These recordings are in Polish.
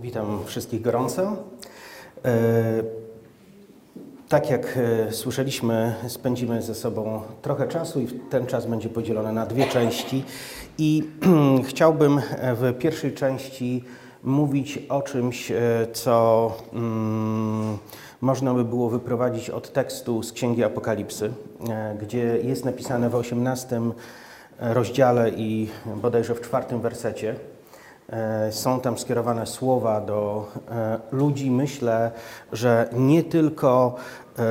Witam wszystkich gorąco. E, tak jak e, słyszeliśmy, spędzimy ze sobą trochę czasu i ten czas będzie podzielony na dwie części. I chciałbym w pierwszej części mówić o czymś, e, co mm, można by było wyprowadzić od tekstu z Księgi Apokalipsy, gdzie jest napisane w 18 rozdziale i bodajże w czwartym wersecie. E, są tam skierowane słowa do e, ludzi, myślę, że nie tylko e,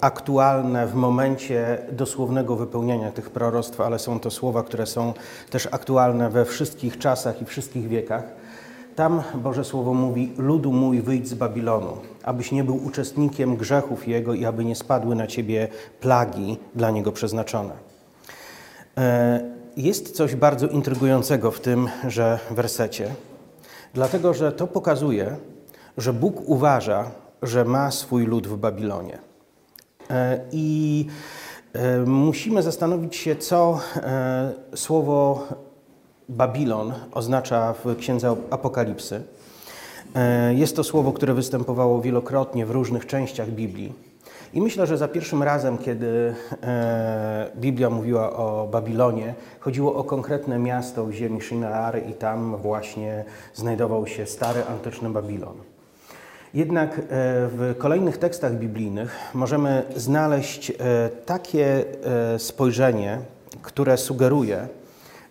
aktualne w momencie dosłownego wypełniania tych proroctw, ale są to słowa, które są też aktualne we wszystkich czasach i wszystkich wiekach. Tam Boże Słowo mówi: Ludu mój, wyjdź z Babilonu, abyś nie był uczestnikiem grzechów Jego i aby nie spadły na ciebie plagi dla Niego przeznaczone. Jest coś bardzo intrygującego w tym, że wersecie, dlatego że to pokazuje, że Bóg uważa, że ma swój lud w Babilonie. E, I e, musimy zastanowić się, co e, słowo Babilon oznacza w Księdze Apokalipsy. Jest to słowo, które występowało wielokrotnie w różnych częściach Biblii. I myślę, że za pierwszym razem, kiedy e, Biblia mówiła o Babilonie, chodziło o konkretne miasto w ziemi Shinar i tam właśnie znajdował się stary, antyczny Babilon. Jednak e, w kolejnych tekstach biblijnych możemy znaleźć e, takie spojrzenie, które sugeruje,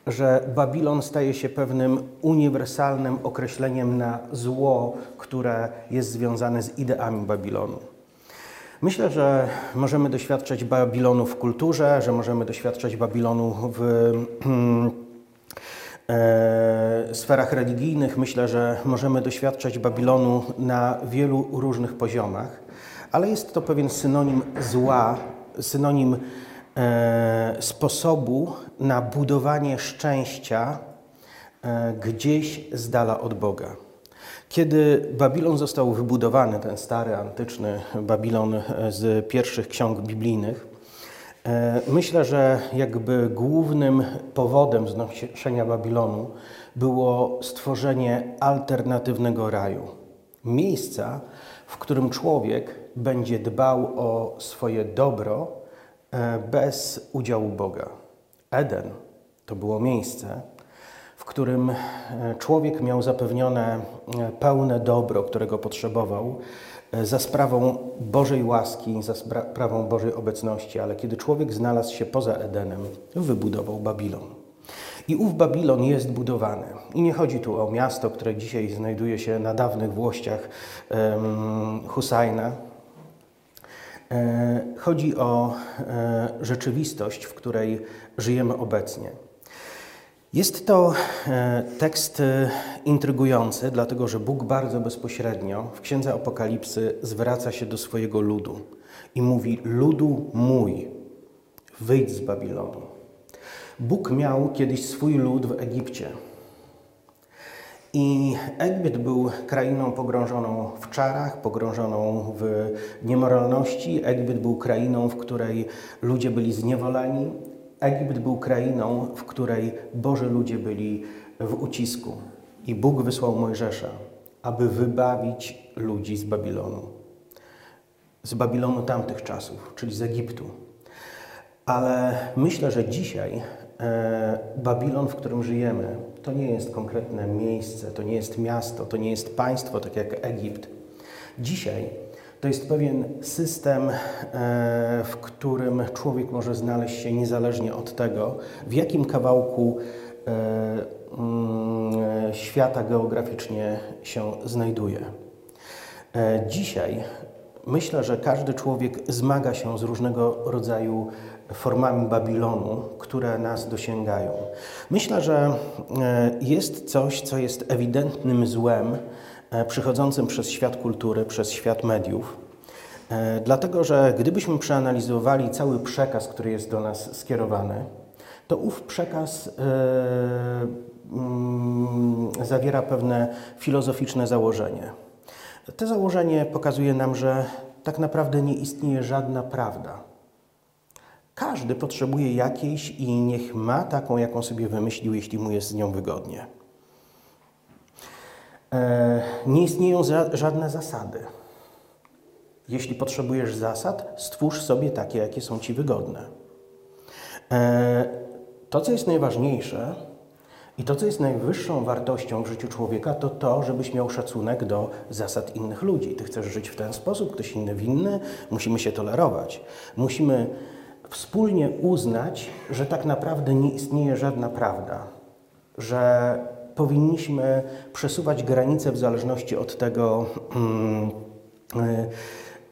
że Babilon staje się pewnym uniwersalnym określeniem na zło, które jest związane z ideami Babilonu. Myślę, że możemy doświadczać Babilonu w kulturze, że możemy doświadczać Babilonu w e, sferach religijnych. Myślę, że możemy doświadczać Babilonu na wielu różnych poziomach, ale jest to pewien synonim zła, synonim e, sposobu na budowanie szczęścia e, gdzieś z dala od Boga. Kiedy Babilon został wybudowany, ten stary, antyczny Babilon z pierwszych ksiąg biblijnych, e, myślę, że jakby głównym powodem znoszenia Babilonu było stworzenie alternatywnego raju. Miejsca, w którym człowiek będzie dbał o swoje dobro e, bez udziału Boga. Eden to było miejsce, w którym e, człowiek miał zapewnione e, pełne dobro, którego potrzebował, e, za sprawą Bożej łaski, za sprawą Bożej obecności, ale kiedy człowiek znalazł się poza Edenem, wybudował Babilon. I ów Babilon jest budowany. I nie chodzi tu o miasto, które dzisiaj znajduje się na dawnych włościach Husajna. Chodzi o rzeczywistość, w której żyjemy obecnie. Jest to e, tekst e, intrygujący, dlatego że Bóg bardzo bezpośrednio w Księdze Apokalipsy zwraca się do swojego ludu i mówi: Ludu mój, wyjdź z Babilonu. Bóg miał kiedyś swój lud w Egipcie. I Egipt był krainą pogrążoną w czarach, pogrążoną w niemoralności. Egipt był krainą, w której ludzie byli zniewoleni. Egipt był krainą, w której Boże ludzie byli w ucisku. I Bóg wysłał Mojżesza, aby wybawić ludzi z Babilonu. Z Babilonu tamtych czasów, czyli z Egiptu. Ale myślę, że dzisiaj e, Babilon, w którym żyjemy, to nie jest konkretne miejsce, to nie jest miasto, to nie jest państwo, tak jak Egipt. Dzisiaj to jest pewien system, e, w którym człowiek może znaleźć się niezależnie od tego, w jakim kawałku e, mm, świata geograficznie się znajduje. E, dzisiaj myślę, że każdy człowiek zmaga się z różnego rodzaju formami Babilonu, które nas dosięgają. Myślę, że jest coś, co jest ewidentnym złem, E, przychodzącym przez świat kultury, przez świat mediów. E, dlatego, że gdybyśmy przeanalizowali cały przekaz, który jest do nas skierowany, to ów przekaz mm, zawiera pewne filozoficzne założenie. To założenie pokazuje nam, że tak naprawdę nie istnieje żadna prawda. Każdy potrzebuje jakiejś i niech ma taką, jaką sobie wymyślił, jeśli mu jest z nią wygodnie. E, nie istnieją żadne zasady. Jeśli potrzebujesz zasad, stwórz sobie takie, jakie są ci wygodne. E, to, co jest najważniejsze i to, co jest najwyższą wartością w życiu człowieka, to to, żebyś miał szacunek do zasad innych ludzi. Ty chcesz żyć w ten sposób, ktoś inny w inny, musimy się tolerować. Musimy wspólnie uznać, że tak naprawdę nie istnieje żadna prawda, że powinniśmy przesuwać granice w zależności od tego, mm, e,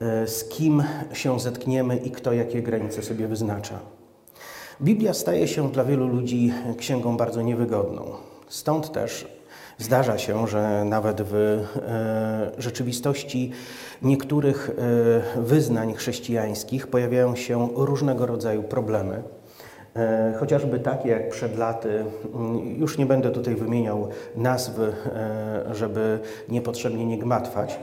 e, z kim się zetkniemy i kto jakie granice sobie wyznacza. Biblia staje się dla wielu ludzi księgą bardzo niewygodną. Stąd też zdarza się, że nawet w e, rzeczywistości niektórych wyznań chrześcijańskich pojawiają się różnego rodzaju problemy. E, chociażby takie jak przed laty, mm, już nie będę tutaj wymieniał nazw, e, żeby niepotrzebnie nie gmatwać,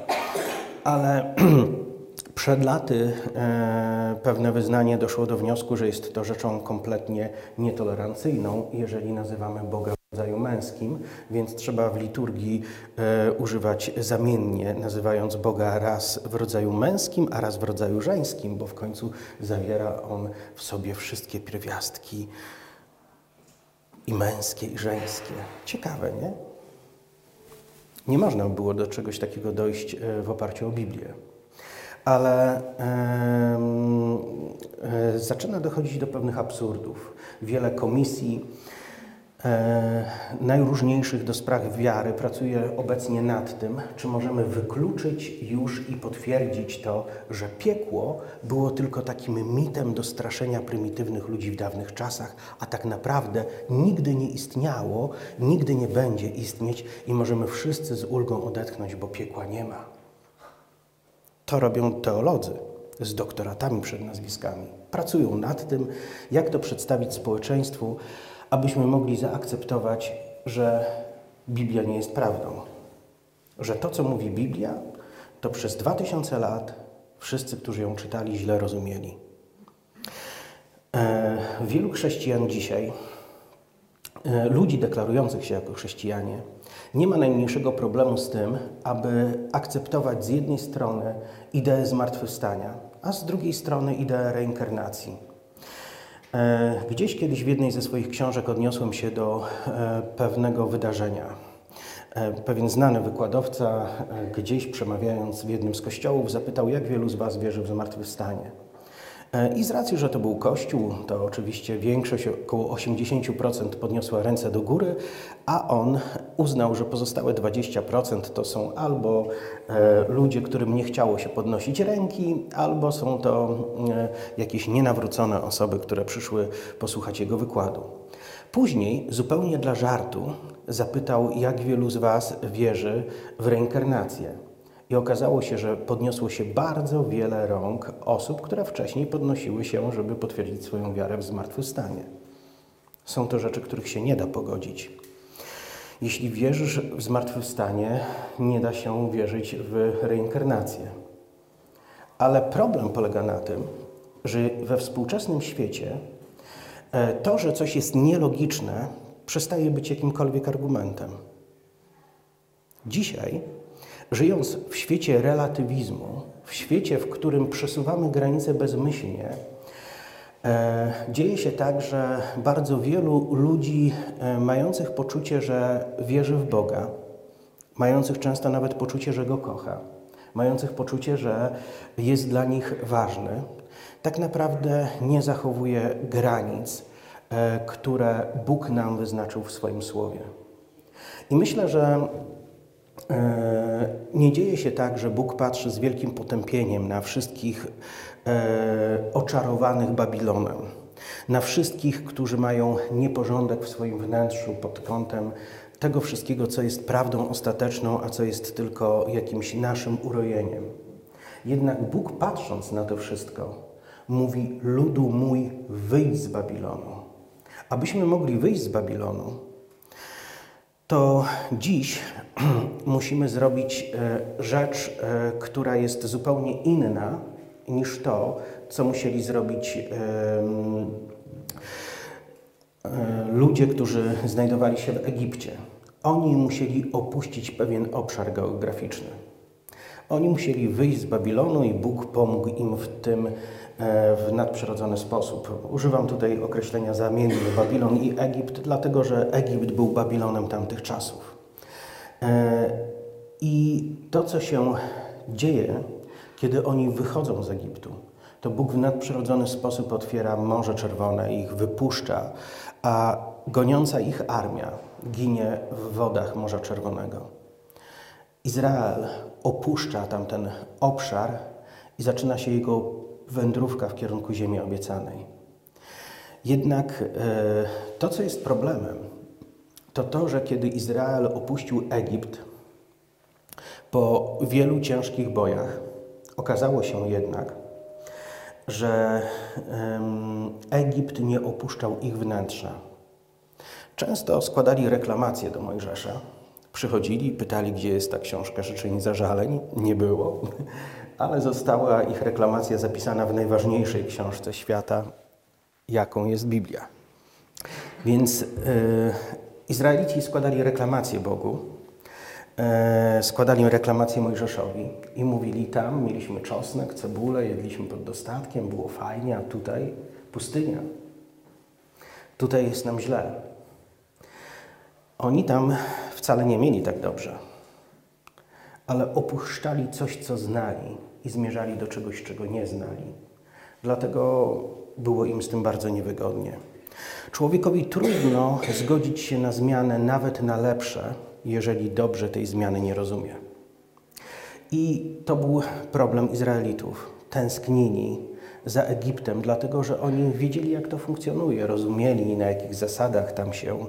ale przed laty e, pewne wyznanie doszło do wniosku, że jest to rzeczą kompletnie nietolerancyjną, jeżeli nazywamy Boga rodzaju męskim, więc trzeba w liturgii e, używać zamiennie, nazywając Boga raz w rodzaju męskim, a raz w rodzaju żeńskim, bo w końcu zawiera on w sobie wszystkie pierwiastki i męskie, i żeńskie. Ciekawe, nie? Nie można było do czegoś takiego dojść e, w oparciu o Biblię. Ale e, zaczyna dochodzić do pewnych absurdów. Wiele komisji najróżniejszych do spraw wiary pracuje obecnie nad tym, czy możemy wykluczyć już i potwierdzić to, że piekło było tylko takim mitem do straszenia prymitywnych ludzi w dawnych czasach, a tak naprawdę nigdy nie istniało, nigdy nie będzie istnieć i możemy wszyscy z ulgą odetchnąć, bo piekła nie ma. To robią teolodzy z doktoratami przed nazwiskami. Pracują nad tym, jak to przedstawić społeczeństwu, abyśmy mogli zaakceptować, że Biblia nie jest prawdą. Że to, co mówi Biblia, to przez dwa tysiące lat wszyscy, którzy ją czytali, źle rozumieli. E, wielu chrześcijan dzisiaj, e, ludzi deklarujących się jako chrześcijanie, nie ma najmniejszego problemu z tym, aby akceptować z jednej strony ideę zmartwychwstania, a z drugiej strony ideę reinkarnacji. E, gdzieś kiedyś w jednej ze swoich książek odniosłem się do e, pewnego wydarzenia. E, pewien znany wykładowca, gdzieś przemawiając w jednym z kościołów, zapytał, jak wielu z Was wierzy w zmartwychwstanie. E, I z racji, że to był Kościół, to oczywiście większość, około 80% podniosła ręce do góry, a on uznał, że pozostałe 20% to są albo e, ludzie, którym nie chciało się podnosić ręki, albo są to e, jakieś nienawrócone osoby, które przyszły posłuchać jego wykładu. Później, zupełnie dla żartu, zapytał, jak wielu z Was wierzy w reinkarnację. I okazało się, że podniosło się bardzo wiele rąk osób, które wcześniej podnosiły się, żeby potwierdzić swoją wiarę w zmartwychwstanie. Są to rzeczy, których się nie da pogodzić. Jeśli wierzysz w zmartwychwstanie, nie da się wierzyć w reinkarnację. Ale problem polega na tym, że we współczesnym świecie e, to, że coś jest nielogiczne, przestaje być jakimkolwiek argumentem. Dzisiaj Żyjąc w świecie relatywizmu, w świecie, w którym przesuwamy granice bezmyślnie, e, dzieje się tak, że bardzo wielu ludzi e, mających poczucie, że wierzy w Boga, mających często nawet poczucie, że Go kocha, mających poczucie, że jest dla nich ważny, tak naprawdę nie zachowuje granic, e, które Bóg nam wyznaczył w swoim słowie. I myślę, że nie dzieje się tak, że Bóg patrzy z wielkim potępieniem na wszystkich e, oczarowanych Babilonem, na wszystkich, którzy mają nieporządek w swoim wnętrzu pod kątem tego wszystkiego, co jest prawdą ostateczną, a co jest tylko jakimś naszym urojeniem. Jednak Bóg, patrząc na to wszystko, mówi: Ludu mój, wyjdź z Babilonu. Abyśmy mogli wyjść z Babilonu, to dziś musimy zrobić e, rzecz, e, która jest zupełnie inna niż to, co musieli zrobić e, ludzie, którzy znajdowali się w Egipcie. Oni musieli opuścić pewien obszar geograficzny. Oni musieli wyjść z Babilonu i Bóg pomógł im w tym w nadprzyrodzony sposób. Używam tutaj określenia zamiennie Babilon i Egipt, dlatego że Egipt był Babilonem tamtych czasów. E, I to, co się dzieje, kiedy oni wychodzą z Egiptu, to Bóg w nadprzyrodzony sposób otwiera Morze Czerwone, ich wypuszcza, a goniąca ich armia ginie w wodach Morza Czerwonego. Izrael opuszcza tamten obszar i zaczyna się jego wędrówka w kierunku Ziemi Obiecanej. Jednak e, to, co jest problemem, to to, że kiedy Izrael opuścił Egipt, po wielu ciężkich bojach, okazało się jednak, że Egipt nie opuszczał ich wnętrza. Często składali reklamacje do Mojżesza. Przychodzili, pytali, gdzie jest ta książka życzeń zażaleń. Nie było, ale została ich reklamacja zapisana w najważniejszej książce świata, jaką jest Biblia. Więc yy, Izraelici składali reklamacje Bogu, E, składali reklamację Mojżeszowi i mówili tam, mieliśmy czosnek, cebulę, jedliśmy pod dostatkiem, było fajnie, a tutaj pustynia. Tutaj jest nam źle. Oni tam wcale nie mieli tak dobrze, ale opuszczali coś, co znali i zmierzali do czegoś, czego nie znali. Dlatego było im z tym bardzo niewygodnie. Człowiekowi trudno zgodzić się na zmianę nawet na lepsze, jeżeli dobrze tej zmiany nie rozumie. I to był problem Izraelitów. Tęsknili za Egiptem, dlatego że oni wiedzieli, jak to funkcjonuje, rozumieli, na jakich zasadach tam się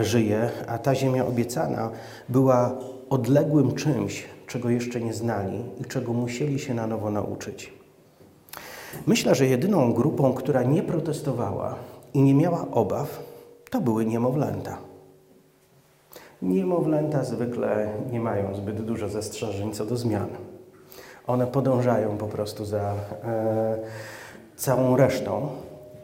żyje, a ta ziemia obiecana była odległym czymś, czego jeszcze nie znali i czego musieli się na nowo nauczyć. Myślę, że jedyną grupą, która nie protestowała i nie miała obaw, to były niemowlęta. Niemowlęta zwykle nie mają zbyt dużo zastrzeżeń co do zmian. One podążają po prostu za e, całą resztą,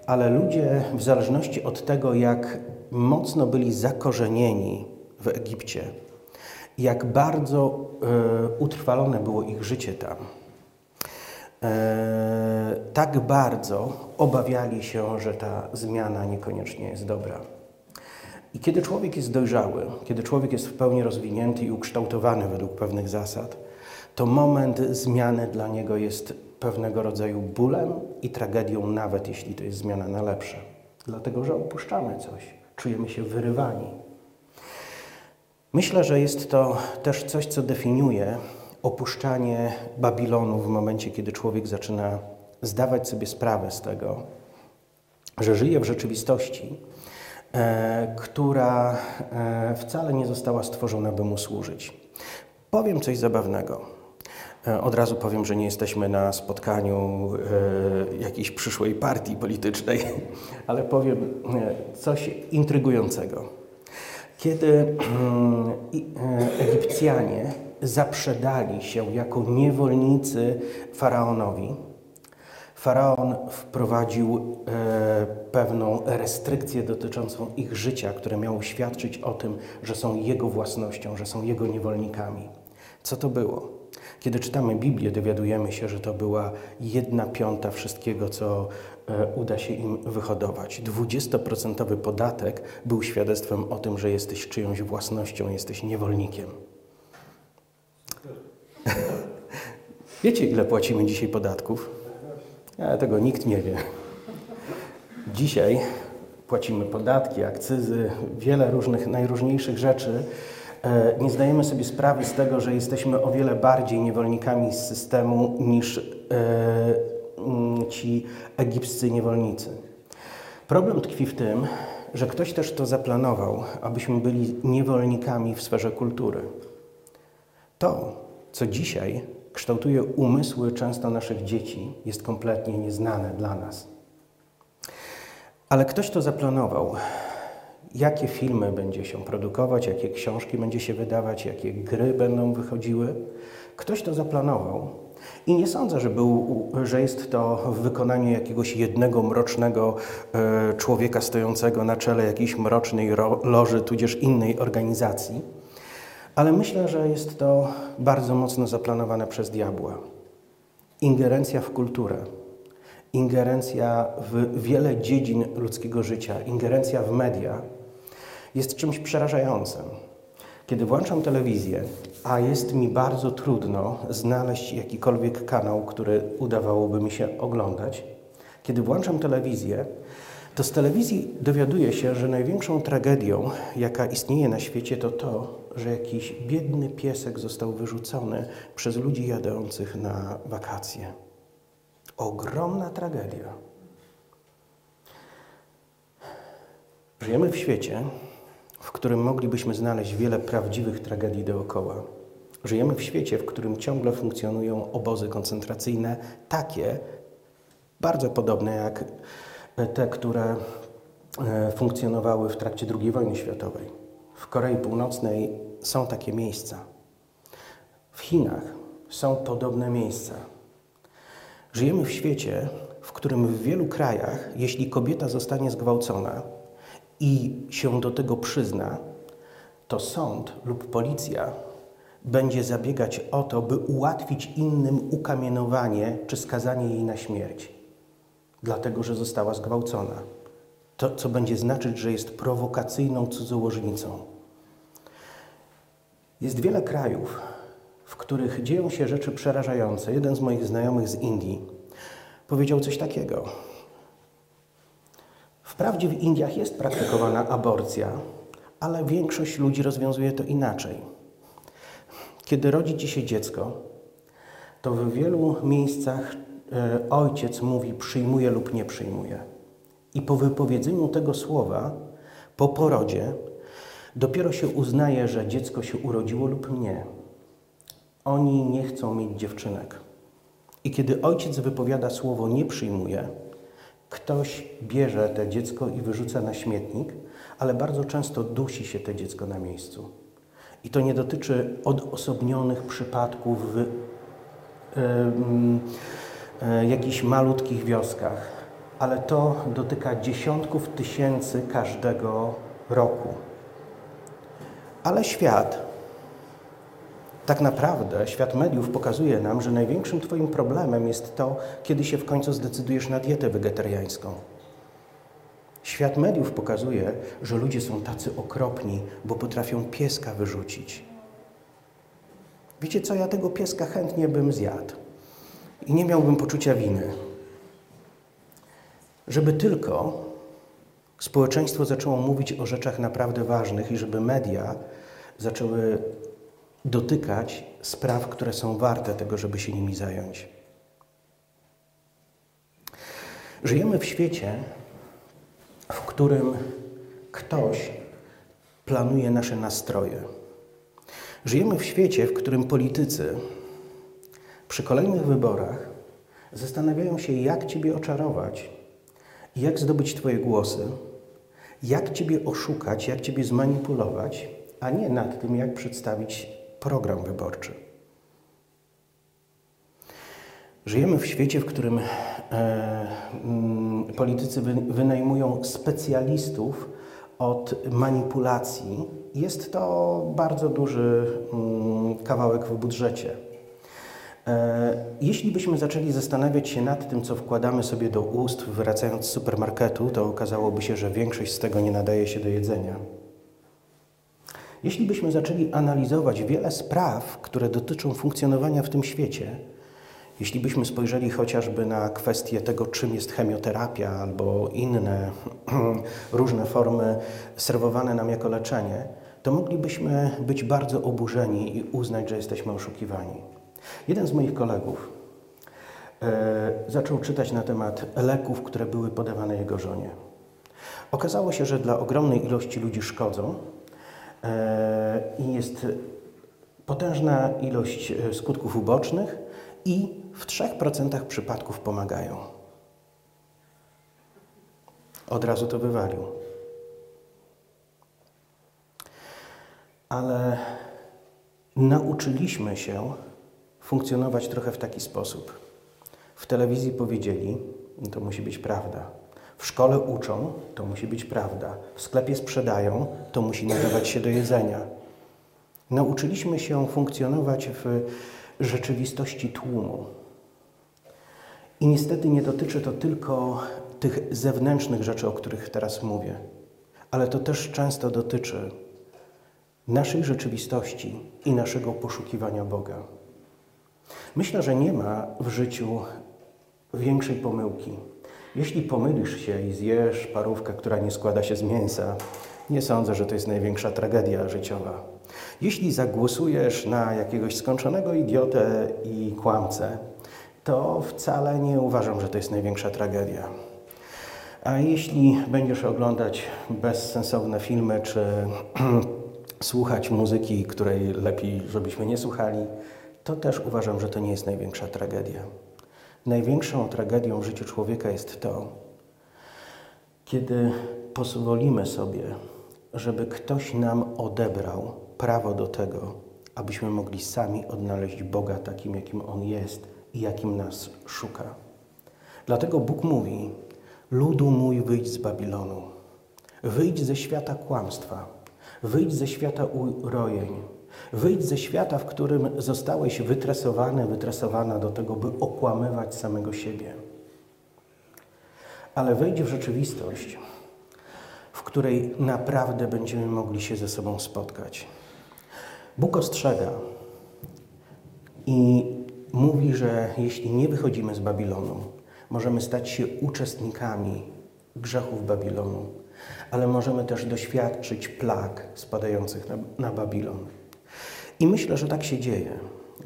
ale ludzie, w zależności od tego, jak mocno byli zakorzenieni w Egipcie, jak bardzo e, utrwalone było ich życie tam, e, tak bardzo obawiali się, że ta zmiana niekoniecznie jest dobra. I kiedy człowiek jest dojrzały, kiedy człowiek jest w pełni rozwinięty i ukształtowany według pewnych zasad, to moment zmiany dla niego jest pewnego rodzaju bólem i tragedią, nawet jeśli to jest zmiana na lepsze. Dlatego, że opuszczamy coś, czujemy się wyrywani. Myślę, że jest to też coś, co definiuje opuszczanie Babilonu w momencie, kiedy człowiek zaczyna zdawać sobie sprawę z tego, że żyje w rzeczywistości, E, która e, wcale nie została stworzona, by mu służyć. Powiem coś zabawnego. E, od razu powiem, że nie jesteśmy na spotkaniu jakiejś przyszłej partii politycznej, ale powiem coś intrygującego. Kiedy mm, Egipcjanie zaprzedali się jako niewolnicy faraonowi, Faraon wprowadził e, pewną restrykcję dotyczącą ich życia, które miało świadczyć o tym, że są jego własnością, że są jego niewolnikami. Co to było? Kiedy czytamy Biblię, dowiadujemy się, że to była jedna piąta wszystkiego, co e, uda się im wyhodować. Dwudziestoprocentowy podatek był świadectwem o tym, że jesteś czyjąś własnością, jesteś niewolnikiem. Wiecie, ile płacimy dzisiaj podatków? Ale tego nikt nie wie. Dzisiaj płacimy podatki, akcyzy, wiele różnych, najróżniejszych rzeczy. E, nie zdajemy sobie sprawy z tego, że jesteśmy o wiele bardziej niewolnikami systemu niż e, ci egipscy niewolnicy. Problem tkwi w tym, że ktoś też to zaplanował, abyśmy byli niewolnikami w sferze kultury. To, co dzisiaj kształtuje umysły często naszych dzieci, jest kompletnie nieznane dla nas. Ale ktoś to zaplanował. Jakie filmy będzie się produkować, jakie książki będzie się wydawać, jakie gry będą wychodziły. Ktoś to zaplanował I nie sądzę, że, był, że jest to w wykonaniu jakiegoś jednego mrocznego e, człowieka stojącego na czele jakiejś mrocznej ro, loży, tudzież innej organizacji, ale myślę, że jest to bardzo mocno zaplanowane przez diabła. Ingerencja w kulturę, ingerencja w wiele dziedzin ludzkiego życia, ingerencja w media jest czymś przerażającym. Kiedy włączam telewizję, a jest mi bardzo trudno znaleźć jakikolwiek kanał, który udawałoby mi się oglądać, kiedy włączam telewizję, to z telewizji dowiaduję się, że największą tragedią, jaka istnieje na świecie, to to, że jakiś biedny piesek został wyrzucony przez ludzi jadących na wakacje. Ogromna tragedia. Żyjemy w świecie, w którym moglibyśmy znaleźć wiele prawdziwych tragedii dookoła. Żyjemy w świecie, w którym ciągle funkcjonują obozy koncentracyjne, takie, bardzo podobne jak te, które e, funkcjonowały w trakcie II wojny światowej. W Korei Północnej są takie miejsca. W Chinach są podobne miejsca. Żyjemy w świecie, w którym w wielu krajach, jeśli kobieta zostanie zgwałcona, i się do tego przyzna, to sąd lub policja będzie zabiegać o to, by ułatwić innym ukamienowanie czy skazanie jej na śmierć, dlatego że została zgwałcona. To, co będzie znaczyć, że jest prowokacyjną cudzołożnicą. Jest wiele krajów, w których dzieją się rzeczy przerażające. Jeden z moich znajomych z Indii powiedział coś takiego. Wprawdzie w Indiach jest praktykowana aborcja, ale większość ludzi rozwiązuje to inaczej. Kiedy rodzi ci się dziecko, to w wielu miejscach e, ojciec mówi przyjmuje lub nie przyjmuje. I po wypowiedzeniu tego słowa, po porodzie, dopiero się uznaje, że dziecko się urodziło lub nie. Oni nie chcą mieć dziewczynek. I kiedy ojciec wypowiada słowo nie przyjmuje, Ktoś bierze te dziecko i wyrzuca na śmietnik, ale bardzo często dusi się te dziecko na miejscu. I to nie dotyczy odosobnionych przypadków w y, jakichś malutkich wioskach, ale to dotyka dziesiątków tysięcy każdego roku. Ale świat tak naprawdę świat mediów pokazuje nam, że największym Twoim problemem jest to, kiedy się w końcu zdecydujesz na dietę wegetariańską. Świat mediów pokazuje, że ludzie są tacy okropni, bo potrafią pieska wyrzucić. Wiecie co, ja tego pieska chętnie bym zjadł i nie miałbym poczucia winy. Żeby tylko społeczeństwo zaczęło mówić o rzeczach naprawdę ważnych i żeby media zaczęły dotykać spraw, które są warte tego, żeby się nimi zająć. Żyjemy w świecie, w którym ktoś planuje nasze nastroje. Żyjemy w świecie, w którym politycy przy kolejnych wyborach zastanawiają się, jak Ciebie oczarować, jak zdobyć Twoje głosy, jak Ciebie oszukać, jak Ciebie zmanipulować, a nie nad tym, jak przedstawić program wyborczy. Żyjemy w świecie, w którym e, mm, politycy wy, wynajmują specjalistów od manipulacji. Jest to bardzo duży mm, kawałek w budżecie. E, jeśli byśmy zaczęli zastanawiać się nad tym, co wkładamy sobie do ust, wracając z supermarketu, to okazałoby się, że większość z tego nie nadaje się do jedzenia. Jeśli byśmy zaczęli analizować wiele spraw, które dotyczą funkcjonowania w tym świecie, jeśli byśmy spojrzeli chociażby na kwestię tego, czym jest chemioterapia albo inne różne formy serwowane nam jako leczenie, to moglibyśmy być bardzo oburzeni i uznać, że jesteśmy oszukiwani. Jeden z moich kolegów e, zaczął czytać na temat leków, które były podawane jego żonie. Okazało się, że dla ogromnej ilości ludzi szkodzą, i jest potężna ilość e, skutków ubocznych i w 3% przypadków pomagają. Od razu to wywalił. Ale nauczyliśmy się funkcjonować trochę w taki sposób. W telewizji powiedzieli, to musi być prawda. W szkole uczą, to musi być prawda. W sklepie sprzedają, to musi nadawać się do jedzenia. Nauczyliśmy się funkcjonować w rzeczywistości tłumu. I niestety nie dotyczy to tylko tych zewnętrznych rzeczy, o których teraz mówię, ale to też często dotyczy naszej rzeczywistości i naszego poszukiwania Boga. Myślę, że nie ma w życiu większej pomyłki. Jeśli pomylisz się i zjesz parówkę, która nie składa się z mięsa, nie sądzę, że to jest największa tragedia życiowa. Jeśli zagłosujesz na jakiegoś skończonego idiotę i kłamcę, to wcale nie uważam, że to jest największa tragedia. A jeśli będziesz oglądać bezsensowne filmy czy słuchać muzyki, której lepiej, żebyśmy nie słuchali, to też uważam, że to nie jest największa tragedia. Największą tragedią w życiu człowieka jest to, kiedy pozwolimy sobie, żeby ktoś nam odebrał prawo do tego, abyśmy mogli sami odnaleźć Boga takim, jakim On jest i jakim nas szuka. Dlatego Bóg mówi: Ludu mój, wyjdź z Babilonu, wyjdź ze świata kłamstwa, wyjdź ze świata urojeń, wyjdź ze świata, w którym zostałeś wytresowany, wytresowana do tego, by okłamywać samego siebie. Ale wejdź w rzeczywistość, w której naprawdę będziemy mogli się ze sobą spotkać. Bóg ostrzega i mówi, że jeśli nie wychodzimy z Babilonu, możemy stać się uczestnikami grzechów Babilonu, ale możemy też doświadczyć plag spadających na, na Babilon. I myślę, że tak się dzieje.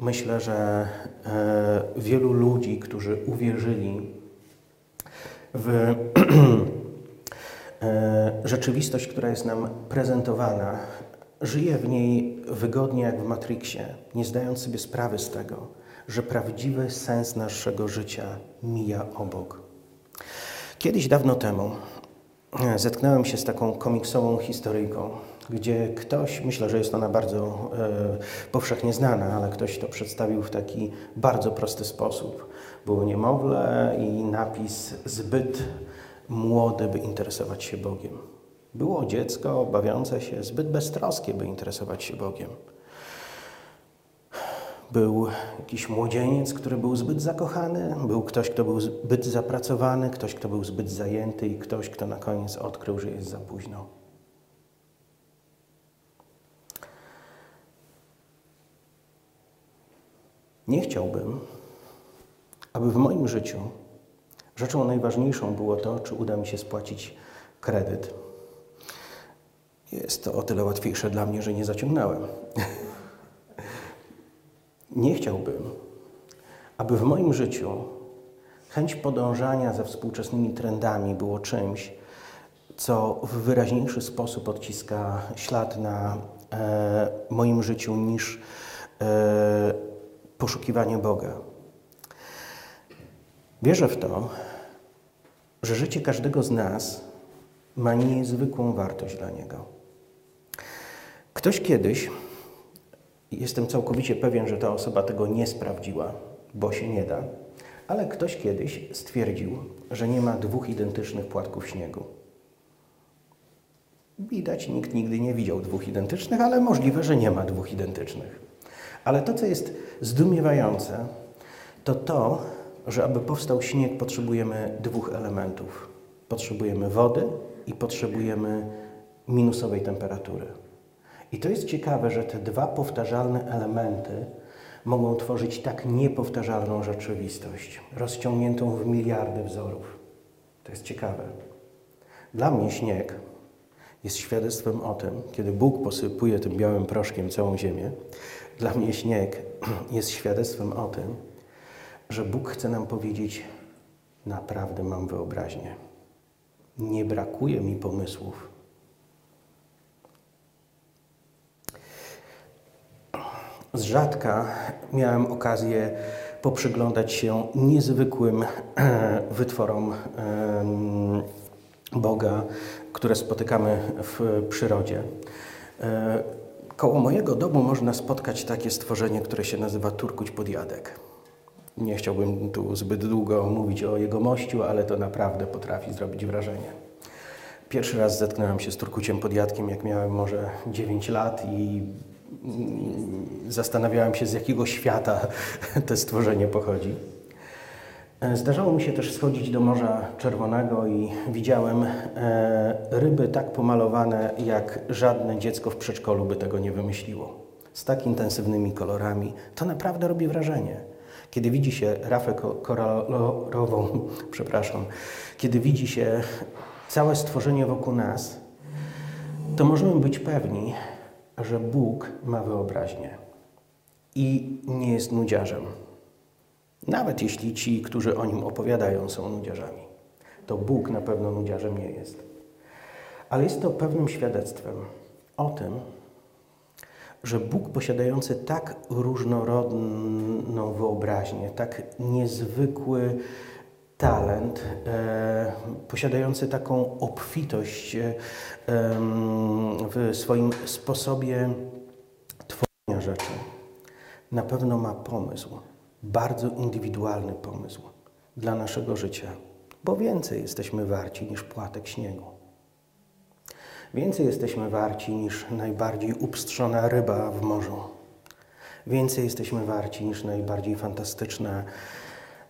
Myślę, że e, wielu ludzi, którzy uwierzyli w e, rzeczywistość, która jest nam prezentowana, żyje w niej wygodnie jak w Matrixie, nie zdając sobie sprawy z tego, że prawdziwy sens naszego życia mija obok. Kiedyś dawno temu e, zetknąłem się z taką komiksową historyjką, gdzie ktoś, myślę, że jest ona bardzo e, powszechnie znana, ale ktoś to przedstawił w taki bardzo prosty sposób. Było niemowlę i napis zbyt młody, by interesować się Bogiem. Było dziecko bawiące się zbyt beztroskie, by interesować się Bogiem. Był jakiś młodzieniec, który był zbyt zakochany, był ktoś, kto był zbyt zapracowany, ktoś, kto był zbyt zajęty i ktoś, kto na koniec odkrył, że jest za późno. Nie chciałbym, aby w moim życiu rzeczą najważniejszą było to, czy uda mi się spłacić kredyt. Jest to o tyle łatwiejsze dla mnie, że nie zaciągnąłem. Nie chciałbym, aby w moim życiu chęć podążania za współczesnymi trendami było czymś, co w wyraźniejszy sposób odciska ślad na e, moim życiu niż e, poszukiwanie Boga. Wierzę w to, że życie każdego z nas ma niezwykłą wartość dla Niego. Ktoś kiedyś Jestem całkowicie pewien, że ta osoba tego nie sprawdziła, bo się nie da, ale ktoś kiedyś stwierdził, że nie ma dwóch identycznych płatków śniegu. Widać, nikt nigdy nie widział dwóch identycznych, ale możliwe, że nie ma dwóch identycznych. Ale to, co jest zdumiewające, to to, że aby powstał śnieg, potrzebujemy dwóch elementów. Potrzebujemy wody i potrzebujemy minusowej temperatury. I to jest ciekawe, że te dwa powtarzalne elementy mogą tworzyć tak niepowtarzalną rzeczywistość, rozciągniętą w miliardy wzorów. To jest ciekawe. Dla mnie śnieg jest świadectwem o tym, kiedy Bóg posypuje tym białym proszkiem całą ziemię, dla mnie śnieg jest świadectwem o tym, że Bóg chce nam powiedzieć: Naprawdę mam wyobraźnię. Nie brakuje mi pomysłów, Z rzadka miałem okazję poprzyglądać się niezwykłym wytworom Boga, które spotykamy w przyrodzie. Koło mojego domu można spotkać takie stworzenie, które się nazywa Turkuć Podjadek. Nie chciałbym tu zbyt długo mówić o jego mościu, ale to naprawdę potrafi zrobić wrażenie. Pierwszy raz zetknąłem się z Turkuciem Podjadkiem, jak miałem może 9 lat i zastanawiałem się, z jakiego świata to stworzenie pochodzi. Zdarzało mi się też schodzić do Morza Czerwonego i widziałem e, ryby tak pomalowane, jak żadne dziecko w przedszkolu by tego nie wymyśliło. Z tak intensywnymi kolorami. To naprawdę robi wrażenie. Kiedy widzi się rafę koralową, przepraszam, kiedy widzi się całe stworzenie wokół nas, to możemy być pewni, że Bóg ma wyobraźnię i nie jest nudziarzem. Nawet jeśli ci, którzy o nim opowiadają, są nudziarzami, to Bóg na pewno nudziarzem nie jest. Ale jest to pewnym świadectwem o tym, że Bóg posiadający tak różnorodną wyobraźnię, tak niezwykły talent, e, posiadający taką obfitość e, w swoim sposobie tworzenia rzeczy, na pewno ma pomysł bardzo indywidualny pomysł dla naszego życia, bo więcej jesteśmy warci niż płatek śniegu. Więcej jesteśmy warci niż najbardziej upstrzona ryba w morzu. Więcej jesteśmy warci niż najbardziej fantastyczne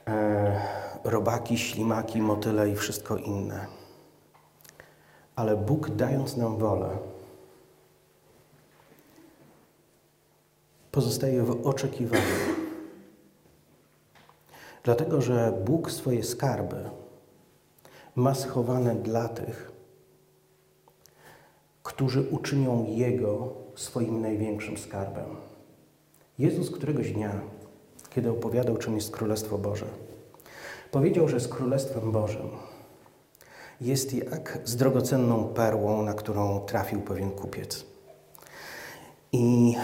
e, robaki, ślimaki, motyle i wszystko inne. Ale Bóg, dając nam wolę, pozostaje w oczekiwaniu Dlatego, że Bóg swoje skarby ma schowane dla tych, którzy uczynią Jego swoim największym skarbem. Jezus któregoś dnia, kiedy opowiadał, czym jest Królestwo Boże, powiedział, że z Królestwem Bożym jest jak z drogocenną perłą, na którą trafił pewien kupiec. I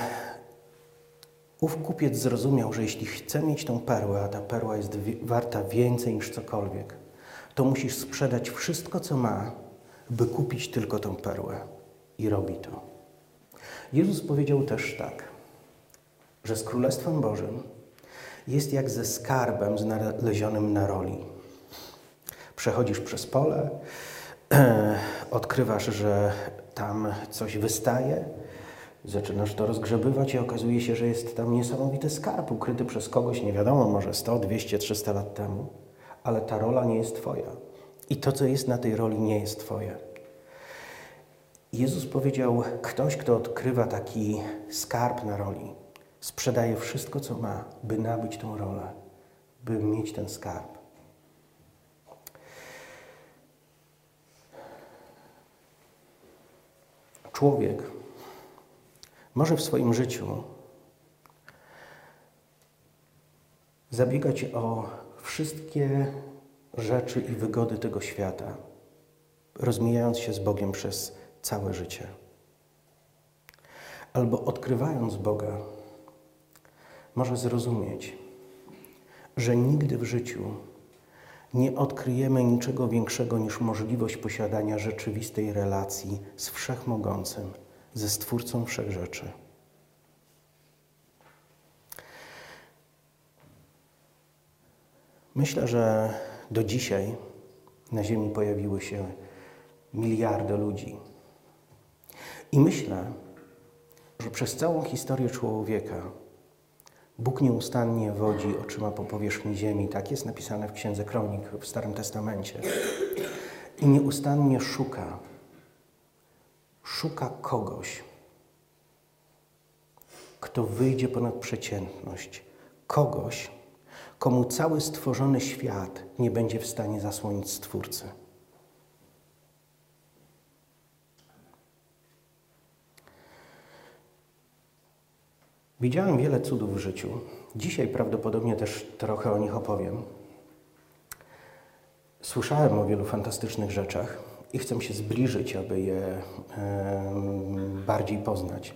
Ów kupiec zrozumiał, że jeśli chce mieć tą perłę, a ta perła jest warta więcej niż cokolwiek, to musisz sprzedać wszystko, co ma, by kupić tylko tą perłę. I robi to. Jezus powiedział też tak, że z Królestwem Bożym jest jak ze skarbem znalezionym na roli. Przechodzisz przez pole, odkrywasz, że tam coś wystaje, Zaczynasz to rozgrzebywać i okazuje się, że jest tam niesamowity skarb ukryty przez kogoś, nie wiadomo, może 100, 200, 300 lat temu, ale ta rola nie jest Twoja. I to, co jest na tej roli, nie jest Twoje. Jezus powiedział: Ktoś, kto odkrywa taki skarb na roli, sprzedaje wszystko, co ma, by nabyć tą rolę, by mieć ten skarb. Człowiek może w swoim życiu zabiegać o wszystkie rzeczy i wygody tego świata, rozmijając się z Bogiem przez całe życie. Albo odkrywając Boga, może zrozumieć, że nigdy w życiu nie odkryjemy niczego większego niż możliwość posiadania rzeczywistej relacji z Wszechmogącym ze Stwórcą Wszechrzeczy. Myślę, że do dzisiaj na Ziemi pojawiły się miliardy ludzi. I myślę, że przez całą historię człowieka Bóg nieustannie wodzi oczyma po powierzchni ziemi. Tak jest napisane w Księdze Kronik w Starym Testamencie. I nieustannie szuka szuka kogoś, kto wyjdzie ponad przeciętność, kogoś, komu cały stworzony świat nie będzie w stanie zasłonić Stwórcy. Widziałem wiele cudów w życiu. Dzisiaj prawdopodobnie też trochę o nich opowiem. Słyszałem o wielu fantastycznych rzeczach i chcę się zbliżyć, aby je bardziej poznać.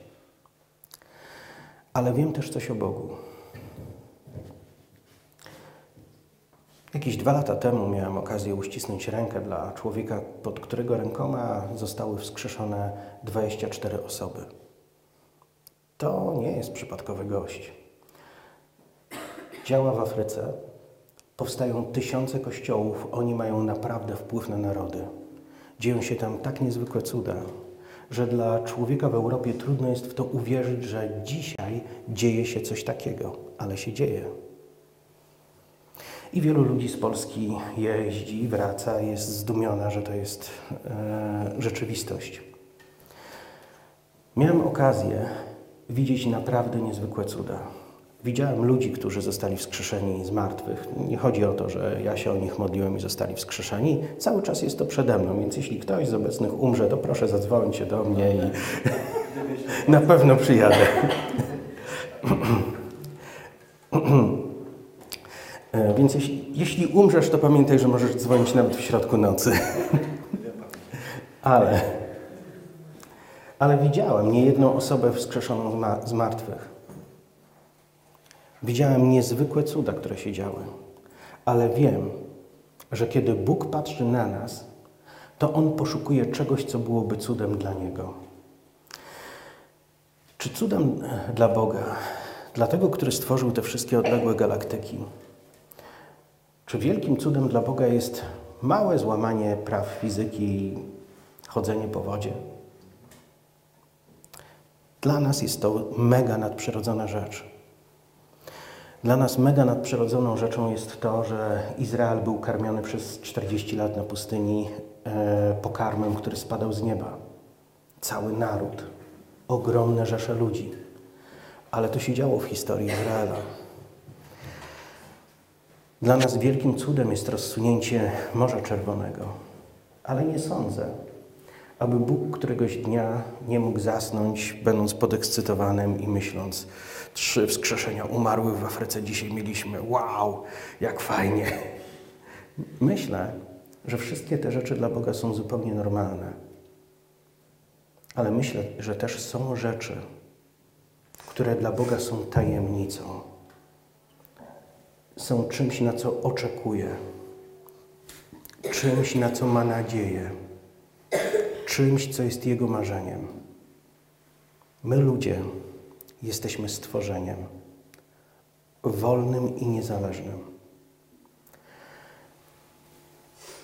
Ale wiem też coś o Bogu. Jakieś dwa lata temu miałem okazję uścisnąć rękę dla człowieka, pod którego rękoma zostały wskrzeszone 24 osoby. to nie jest przypadkowy gość. Działa w Afryce, powstają tysiące kościołów, oni mają naprawdę wpływ na narody. Dzieją się tam tak niezwykłe cuda, że dla człowieka w Europie trudno jest w to uwierzyć, że dzisiaj dzieje się coś takiego, ale się dzieje. I wielu ludzi z Polski jeździ, wraca, jest zdumiona, że to jest e, rzeczywistość. Miałem okazję widzieć naprawdę niezwykłe cuda. Widziałem ludzi, którzy zostali wskrzeszeni z martwych. Nie chodzi o to, że ja się o nich modliłem i zostali wskrzeszeni. Cały czas jest to przede mną, więc jeśli ktoś z obecnych umrze, to proszę zadzwonić się do mnie i na pewno przyjadę. E, więc jeśli, jeśli umrzesz, to pamiętaj, że możesz dzwonić nawet w środku nocy. ale, ale widziałem niejedną osobę wskrzeszoną z martwych. Widziałem niezwykłe cuda, które się działy, ale wiem, że kiedy Bóg patrzy na nas, to On poszukuje czegoś, co byłoby cudem dla Niego. Czy cudem dla Boga, dla tego, który stworzył te wszystkie odległe galaktyki, czy wielkim cudem dla Boga jest małe złamanie praw fizyki i chodzenie po wodzie? Dla nas jest to mega nadprzyrodzona rzecz. Dla nas mega nadprzyrodzoną rzeczą jest to, że Izrael był karmiony przez 40 lat na pustyni e, pokarmem, który spadał z nieba. Cały naród, ogromne rzesze ludzi. Ale to się działo w historii Izraela. Dla nas wielkim cudem jest rozsunięcie Morza Czerwonego, ale nie sądzę, aby Bóg któregoś dnia nie mógł zasnąć, będąc podekscytowanym i myśląc, trzy wskrzeszenia umarłych w Afryce dzisiaj mieliśmy, wow, jak fajnie. Myślę, że wszystkie te rzeczy dla Boga są zupełnie normalne. Ale myślę, że też są rzeczy, które dla Boga są tajemnicą. Są czymś, na co oczekuje, czymś, na co ma nadzieję czymś, co jest Jego marzeniem. My, ludzie, jesteśmy stworzeniem wolnym i niezależnym.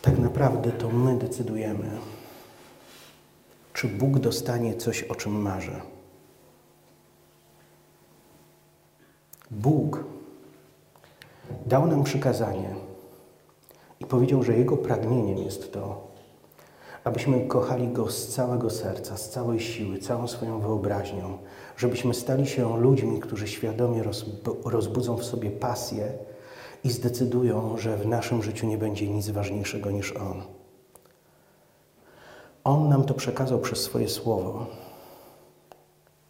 Tak naprawdę to my decydujemy, czy Bóg dostanie coś, o czym marzy. Bóg dał nam przykazanie i powiedział, że Jego pragnieniem jest to, abyśmy kochali Go z całego serca, z całej siły, całą swoją wyobraźnią, żebyśmy stali się ludźmi, którzy świadomie rozbudzą w sobie pasję i zdecydują, że w naszym życiu nie będzie nic ważniejszego niż On. On nam to przekazał przez swoje słowo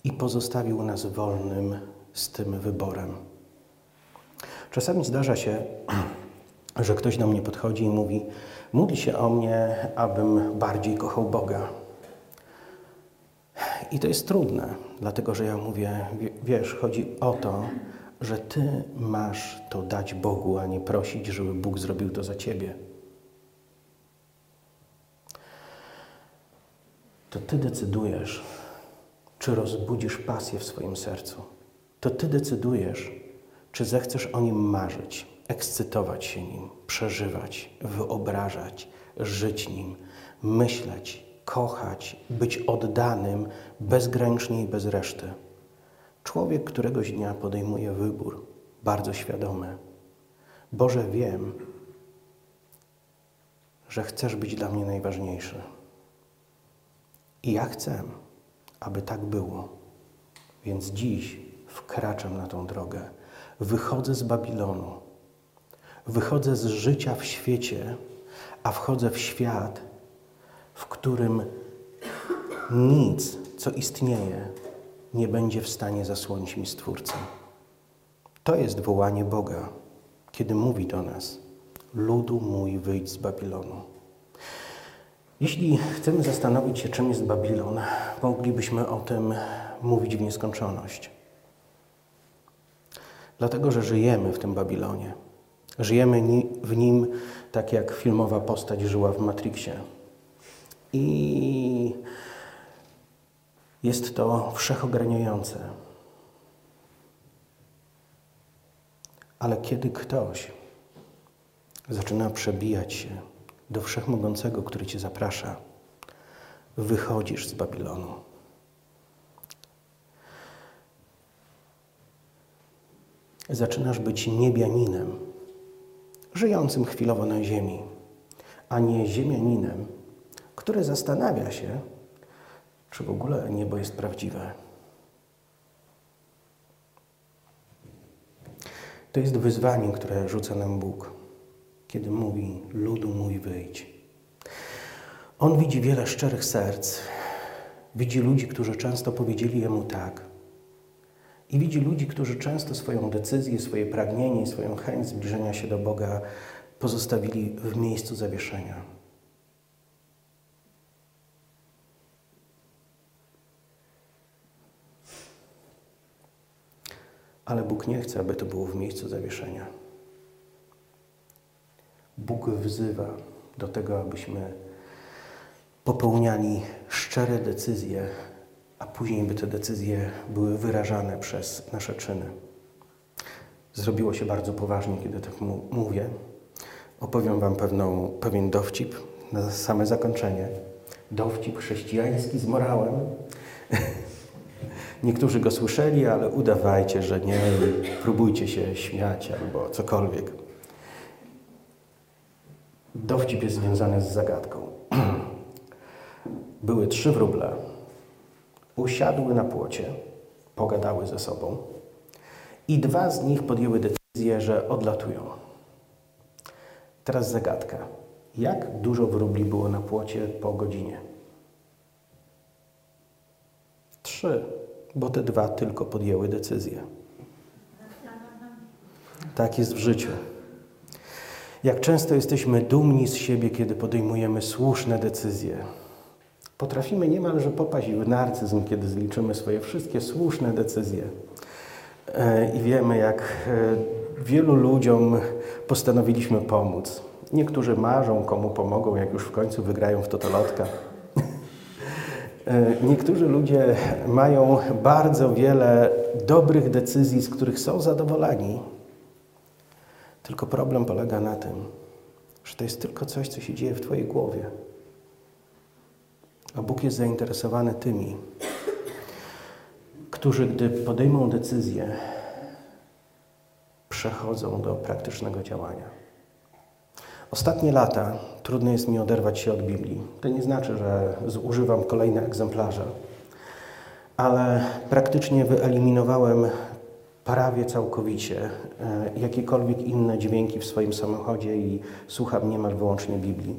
i pozostawił nas wolnym z tym wyborem. Czasami zdarza się, że ktoś do mnie podchodzi i mówi: Módl się o mnie, abym bardziej kochał Boga. I to jest trudne, dlatego że ja mówię: Wiesz, chodzi o to, że Ty masz to dać Bogu, a nie prosić, żeby Bóg zrobił to za Ciebie. To Ty decydujesz, czy rozbudzisz pasję w swoim sercu. To Ty decydujesz, czy zechcesz o nim marzyć ekscytować się nim, przeżywać, wyobrażać, żyć nim, myśleć, kochać, być oddanym bezgranicznie i bez reszty. Człowiek któregoś dnia podejmuje wybór, bardzo świadomy. Boże, wiem, że chcesz być dla mnie najważniejszy. I ja chcę, aby tak było. Więc dziś wkraczam na tą drogę. Wychodzę z Babilonu Wychodzę z życia w świecie, a wchodzę w świat, w którym nic, co istnieje, nie będzie w stanie zasłonić mi Stwórcę. To jest wołanie Boga, kiedy mówi do nas: Ludu mój, wyjdź z Babilonu. Jeśli chcemy zastanowić się, czym jest Babilon, moglibyśmy o tym mówić w nieskończoność. Dlatego, że żyjemy w tym Babilonie. Żyjemy w nim tak, jak filmowa postać żyła w Matrixie i jest to wszechogarniające. Ale kiedy ktoś zaczyna przebijać się do wszechmogącego, który cię zaprasza, wychodzisz z Babilonu. Zaczynasz być niebianinem, żyjącym chwilowo na ziemi, a nie ziemianinem, który zastanawia się, czy w ogóle niebo jest prawdziwe. To jest wyzwanie, które rzuca nam Bóg, kiedy mówi: Ludu mój, wyjdź. On widzi wiele szczerych serc, widzi ludzi, którzy często powiedzieli Jemu tak. I widzi ludzi, którzy często swoją decyzję, swoje pragnienie, swoją chęć zbliżenia się do Boga pozostawili w miejscu zawieszenia. Ale Bóg nie chce, aby to było w miejscu zawieszenia. Bóg wzywa do tego, abyśmy popełniali szczere decyzje, a później by te decyzje były wyrażane przez nasze czyny. Zrobiło się bardzo poważnie, kiedy tak mówię. Opowiem Wam pewną, pewien dowcip na same zakończenie. Dowcip chrześcijański z morałem. Niektórzy go słyszeli, ale udawajcie, że nie, próbujcie się śmiać albo cokolwiek. Dowcip jest związany z zagadką. Były trzy wróble. Usiadły na płocie, pogadały ze sobą i dwa z nich podjęły decyzję, że odlatują. Teraz zagadka. Jak dużo wróbli było na płocie po godzinie? Trzy, bo te dwa tylko podjęły decyzję. Tak jest w życiu. Jak często jesteśmy dumni z siebie, kiedy podejmujemy słuszne decyzje. Potrafimy niemalże popaść w narcyzm, kiedy zliczymy swoje wszystkie słuszne decyzje. E, I wiemy, jak e, wielu ludziom postanowiliśmy pomóc. Niektórzy marzą, komu pomogą, jak już w końcu wygrają w totolotka. E, niektórzy ludzie mają bardzo wiele dobrych decyzji, z których są zadowoleni. Tylko problem polega na tym, że to jest tylko coś, co się dzieje w Twojej głowie. A Bóg jest zainteresowany tymi, którzy, gdy podejmą decyzję, przechodzą do praktycznego działania. Ostatnie lata trudno jest mi oderwać się od Biblii. To nie znaczy, że zużywam kolejne egzemplarze, ale praktycznie wyeliminowałem prawie całkowicie e, jakiekolwiek inne dźwięki w swoim samochodzie i słucham niemal wyłącznie Biblii.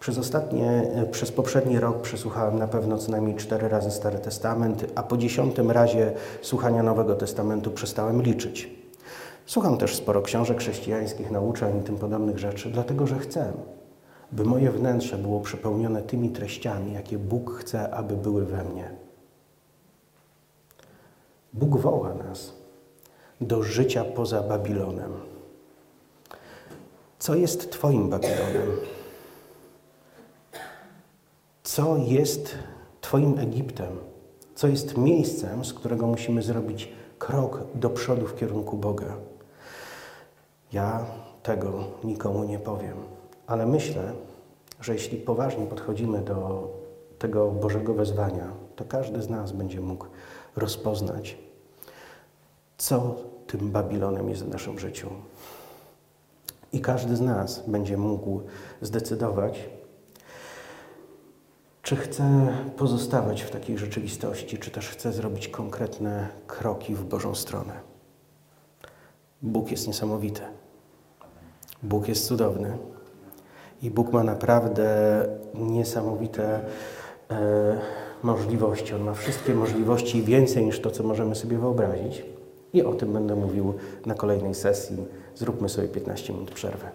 Przez ostatnie, e, przez poprzedni rok przesłuchałem na pewno co najmniej cztery razy Stary Testament, a po dziesiątym razie słuchania Nowego Testamentu przestałem liczyć. Słucham też sporo książek chrześcijańskich, nauczań i tym podobnych rzeczy, dlatego że chcę, by moje wnętrze było przepełnione tymi treściami, jakie Bóg chce, aby były we mnie. Bóg woła nas do życia poza Babilonem. Co jest Twoim Babilonem? Co jest Twoim Egiptem? Co jest miejscem, z którego musimy zrobić krok do przodu w kierunku Boga? Ja tego nikomu nie powiem, ale myślę, że jeśli poważnie podchodzimy do tego Bożego wezwania, to każdy z nas będzie mógł rozpoznać, co tym Babilonem jest w naszym życiu. I każdy z nas będzie mógł zdecydować, czy chce pozostawać w takiej rzeczywistości, czy też chce zrobić konkretne kroki w Bożą stronę. Bóg jest niesamowity. Bóg jest cudowny. I Bóg ma naprawdę niesamowite e, możliwości. On ma wszystkie możliwości więcej niż to, co możemy sobie wyobrazić. I o tym będę mówił na kolejnej sesji. Zróbmy sobie 15 minut przerwy.